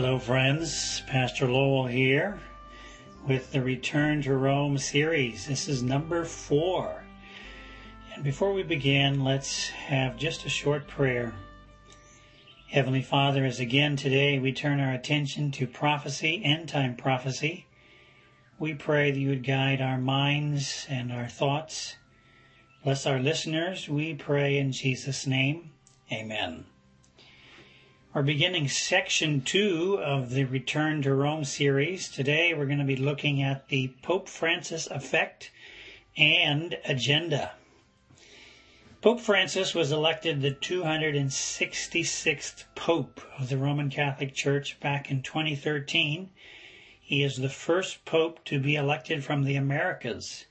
Hello, friends. Pastor Lowell here with the Return to Rome series. This is number four. And before we begin, let's have just a short prayer. Heavenly Father, as again today we turn our attention to prophecy, end time prophecy, we pray that you would guide our minds and our thoughts. Bless our listeners, we pray in Jesus' name. Amen. We're beginning section two of the Return to Rome series. Today we're going to be looking at the Pope Francis effect and agenda. Pope Francis was elected the 266th Pope of the Roman Catholic Church back in 2013. He is the first Pope to be elected from the Americas.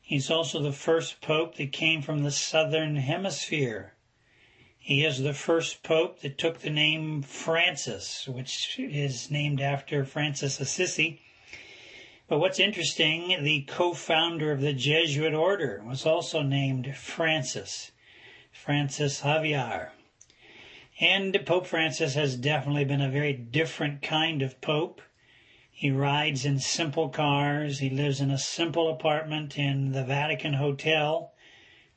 He's also the first Pope that came from the Southern Hemisphere. He is the first pope that took the name Francis, which is named after Francis Assisi. But what's interesting, the co-founder of the Jesuit order was also named Francis, Francis Xavier. And Pope Francis has definitely been a very different kind of pope. He rides in simple cars. He lives in a simple apartment in the Vatican Hotel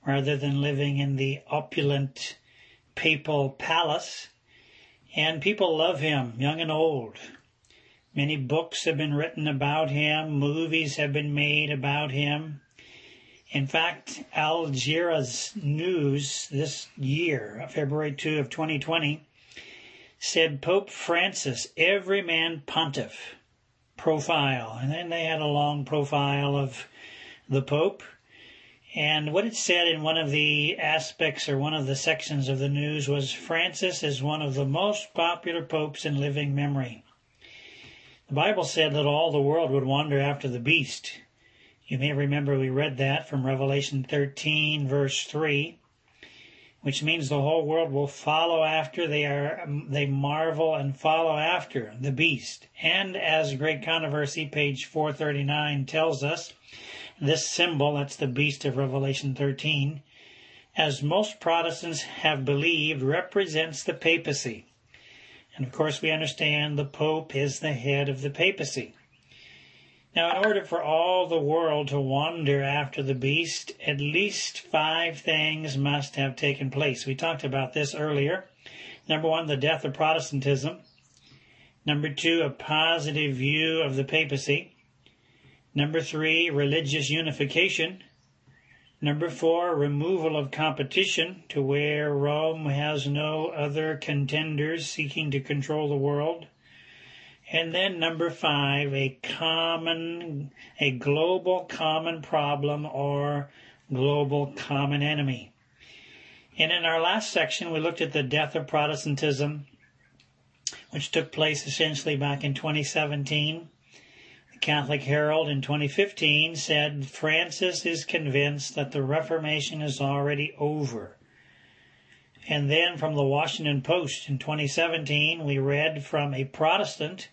rather than living in the opulent papal palace, and people love him, young and old. Many books have been written about him, movies have been made about him. In fact, Al Jazeera's news this year, uh, February 2 of 2020, said Pope Francis, every man pontiff profile. And then they had a long profile of the Pope. And what it said in one of the aspects or one of the sections of the news was Francis is one of the most popular popes in living memory. The Bible said that all the world would wander after the beast. You may remember we read that from Revelation 13 verse 3, which means the whole world will follow after they are, um, they marvel and follow after the beast. And as Great Controversy, page 439 tells us, this symbol, that's the beast of Revelation 13, as most Protestants have believed, represents the papacy. And of course, we understand the Pope is the head of the papacy. Now, in order for all the world to wander after the beast, at least five things must have taken place. We talked about this earlier. Number one, the death of Protestantism. Number two, a positive view of the papacy. Number three, religious unification. Number four, removal of competition to where Rome has no other contenders seeking to control the world. And then number five, a common, a global common problem or global common enemy. And in our last section, we looked at the death of Protestantism, which took place essentially back in 2017. Catholic Herald in 2015 said Francis is convinced that the Reformation is already over. And then from the Washington Post in 2017, we read from a Protestant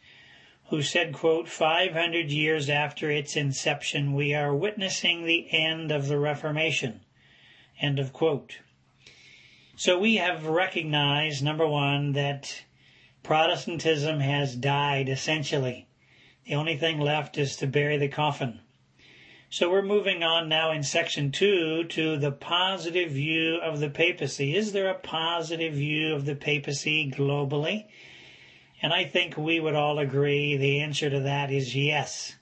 who said, quote, 500 years after its inception, we are witnessing the end of the Reformation. End of quote. So we have recognized, number one, that Protestantism has died essentially. The only thing left is to bury the coffin. So we're moving on now in section two to the positive view of the papacy. Is there a positive view of the papacy globally? And I think we would all agree the answer to that is yes.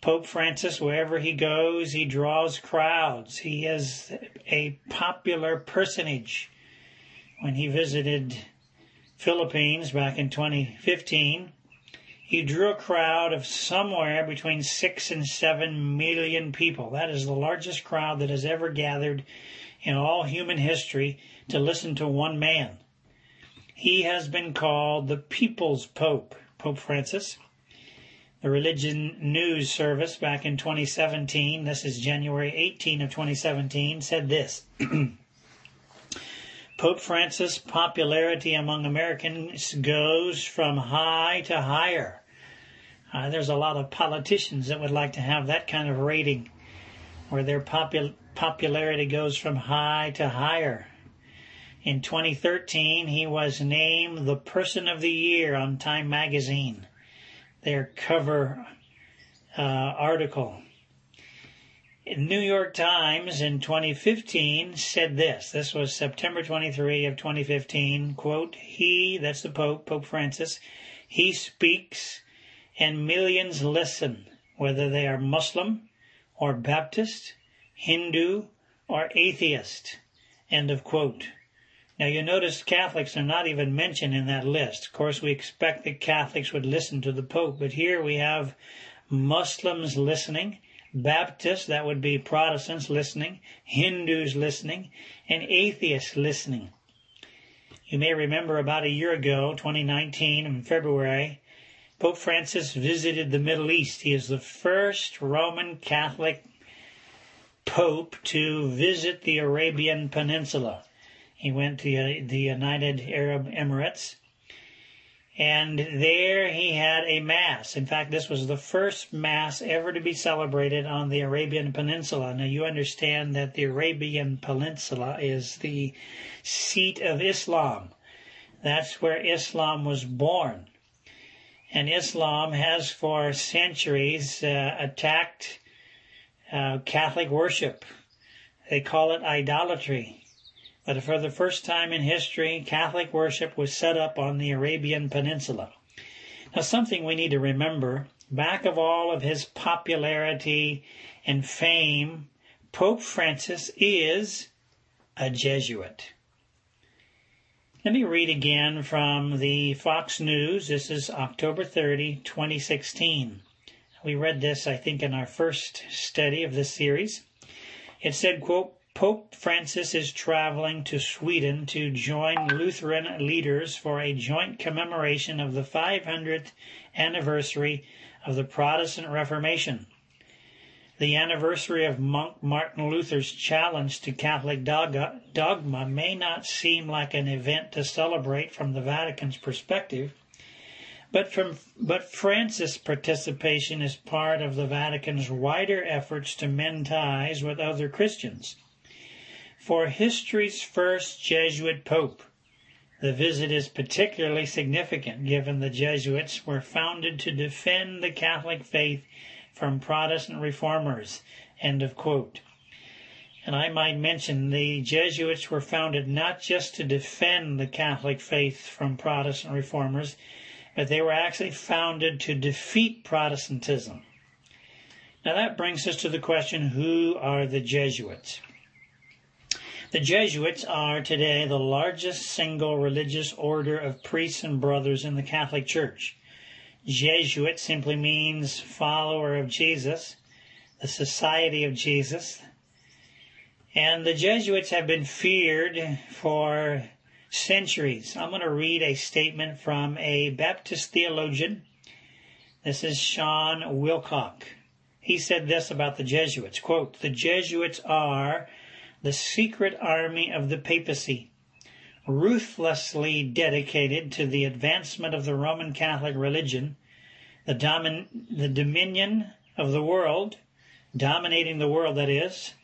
Pope Francis, wherever he goes, he draws crowds. He is a popular personage. When he visited Philippines back in 2015, he drew a crowd of somewhere between six and seven million people. That is the largest crowd that has ever gathered in all human history to listen to one man. He has been called the People's Pope, Pope Francis. The Religion News Service back in 2017, this is January 18 of 2017, said this. Pope Francis' popularity among Americans goes from high to higher. Uh, there's a lot of politicians that would like to have that kind of rating where their popul- popularity goes from high to higher. In 2013, he was named the Person of the Year on Time Magazine, their cover uh, article. New York Times in 2015 said this. This was September 23 of 2015. Quote, he, that's the Pope, Pope Francis, he speaks and millions listen, whether they are Muslim or Baptist, Hindu or atheist. End of quote. Now you notice Catholics are not even mentioned in that list. Of course, we expect that Catholics would listen to the Pope, but here we have Muslims listening Baptists, that would be Protestants listening, Hindus listening, and atheists listening. You may remember about a year ago, 2019, in February, Pope Francis visited the Middle East. He is the first Roman Catholic Pope to visit the Arabian Peninsula. He went to the United Arab Emirates and there he had a mass. In fact, this was the first mass ever to be celebrated on the Arabian Peninsula. Now you understand that the Arabian Peninsula is the seat of Islam. That's where Islam was born. And Islam has for centuries uh, attacked uh, Catholic worship. They call it idolatry. But for the first time in history, Catholic worship was set up on the Arabian Peninsula. Now, something we need to remember back of all of his popularity and fame, Pope Francis is a Jesuit. Let me read again from the Fox News. This is October 30, 2016. We read this, I think, in our first study of this series. It said, quote, Pope Francis is traveling to Sweden to join Lutheran leaders for a joint commemoration of the 500th anniversary of the Protestant Reformation. The anniversary of monk Martin Luther's challenge to Catholic dogma may not seem like an event to celebrate from the Vatican's perspective, but, from, but Francis' participation is part of the Vatican's wider efforts to mend ties with other Christians. For history's first Jesuit pope, the visit is particularly significant given the Jesuits were founded to defend the Catholic faith from Protestant reformers. End of quote. And I might mention the Jesuits were founded not just to defend the Catholic faith from Protestant reformers, but they were actually founded to defeat Protestantism. Now that brings us to the question who are the Jesuits? The Jesuits are today the largest single religious order of priests and brothers in the Catholic Church. Jesuit simply means follower of Jesus, the Society of Jesus. And the Jesuits have been feared for centuries. I'm going to read a statement from a Baptist theologian. This is Sean Wilcock. He said this about the Jesuits, quote, the Jesuits are the secret army of the papacy, ruthlessly dedicated to the advancement of the Roman Catholic religion, the, domin- the dominion of the world, dominating the world, that is,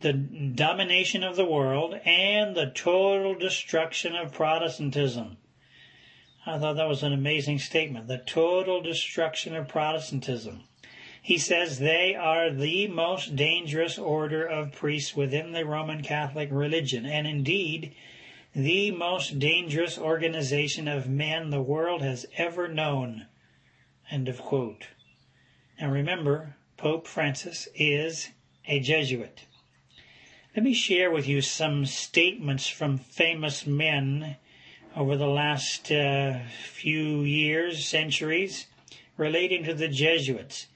the domination of the world, and the total destruction of Protestantism. I thought that was an amazing statement. The total destruction of Protestantism. He says they are the most dangerous order of priests within the Roman Catholic religion, and indeed, the most dangerous organization of men the world has ever known. End of quote. Now remember, Pope Francis is a Jesuit. Let me share with you some statements from famous men over the last uh, few years, centuries, relating to the Jesuits.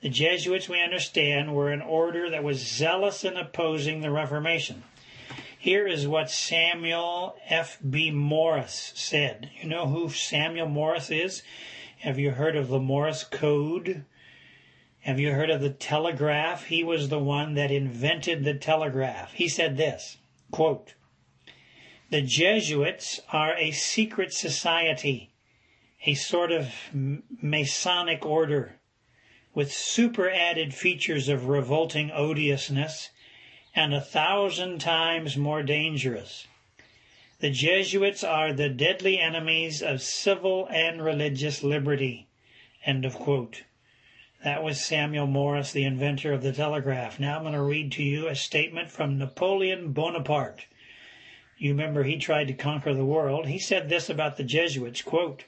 The Jesuits, we understand, were an order that was zealous in opposing the Reformation. Here is what Samuel F.B. Morse said. You know who Samuel Morse is? Have you heard of the Morse Code? Have you heard of the telegraph? He was the one that invented the telegraph. He said this, quote, The Jesuits are a secret society, a sort of Masonic order with super added features of revolting odiousness and a thousand times more dangerous. The Jesuits are the deadly enemies of civil and religious liberty. That was Samuel Morse, the inventor of the telegraph. Now I'm going to read to you a statement from Napoleon Bonaparte. You remember he tried to conquer the world. He said this about the Jesuits, quote,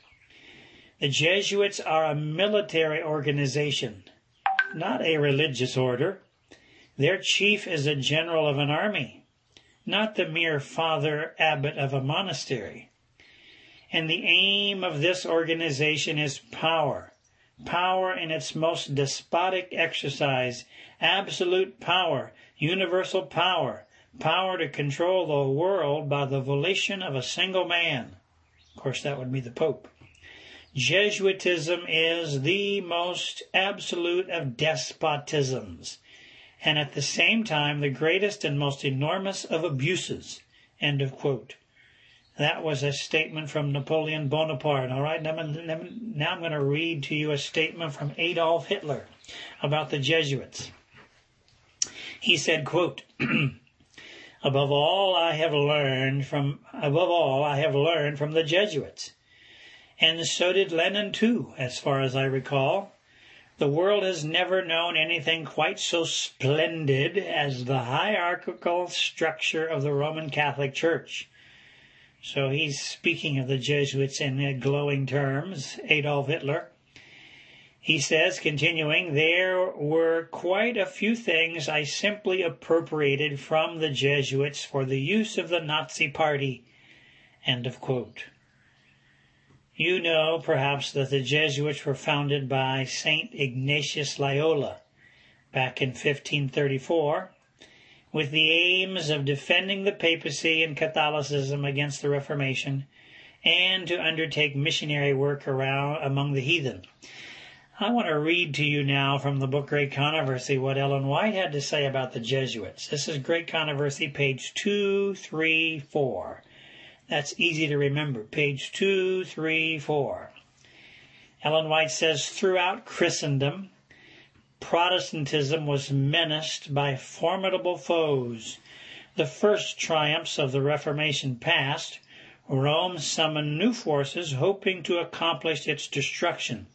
The Jesuits are a military organization, not a religious order. Their chief is a general of an army not the mere father abbot of a monastery. And the aim of this organization is power. Power in its most despotic exercise, absolute power, universal power, power to control the world by the volition of a single man. Of course, that would be the Pope. Jesuitism is the most absolute of despotisms and at the same time the greatest and most enormous of abuses. End of quote. That was a statement from Napoleon Bonaparte. All right, now I'm, going to read to you a statement from Adolf Hitler about the Jesuits. He said, quote, above all I have learned from, above all I have learned from the Jesuits. And so did Lenin too, as far as I recall. The world has never known anything quite so splendid as the hierarchical structure of the Roman Catholic Church. So he's speaking of the Jesuits in glowing terms, Adolf Hitler. He says, continuing, there were quite a few things I simply appropriated from the Jesuits for the use of the Nazi Party. End of quote. You know, perhaps, that the Jesuits were founded by Saint Ignatius Loyola back in 1534 with the aims of defending the papacy and Catholicism against the Reformation and to undertake missionary work around among the heathen. I want to read to you now from the book Great Controversy what Ellen White had to say about the Jesuits. This is Great Controversy, page 234. That's easy to remember. Page two, three, four. Ellen White says throughout Christendom, Protestantism was menaced by formidable foes. The first triumphs of the Reformation passed, Rome summoned new forces hoping to accomplish its destruction.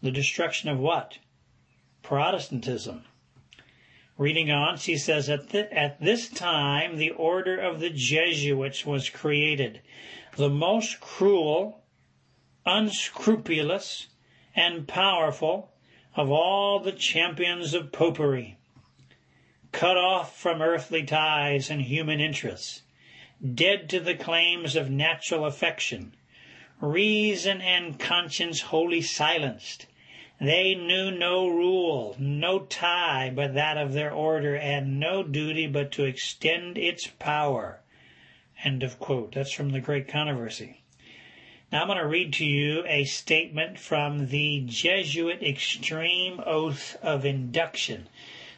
The destruction of what? Protestantism. Reading on, she says, at, th- at this time the order of the Jesuits was created, the most cruel, unscrupulous, and powerful of all the champions of popery. Cut off from earthly ties and human interests, dead to the claims of natural affection, reason and conscience wholly silenced, they knew no rule, no tie but that of their order, and no duty but to extend its power. End of quote. That's from the Great Controversy. Now I'm going to read to you a statement from the Jesuit Extreme Oath of Induction.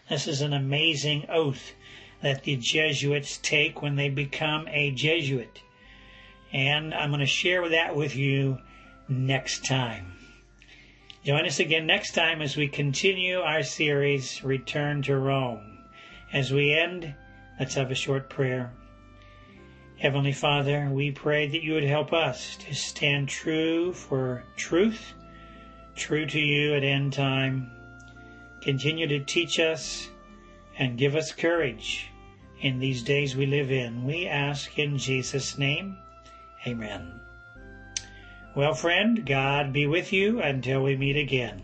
This is an amazing oath that the Jesuits take when they become a Jesuit. And I'm going to share that with you next time. Join us again next time as we continue our series, Return to Rome. As we end, let's have a short prayer. Heavenly Father, we pray that you would help us to stand true for truth, true to you at end time. Continue to teach us and give us courage in these days we live in. We ask in Jesus' name. Amen. Well, friend, God be with you until we meet again.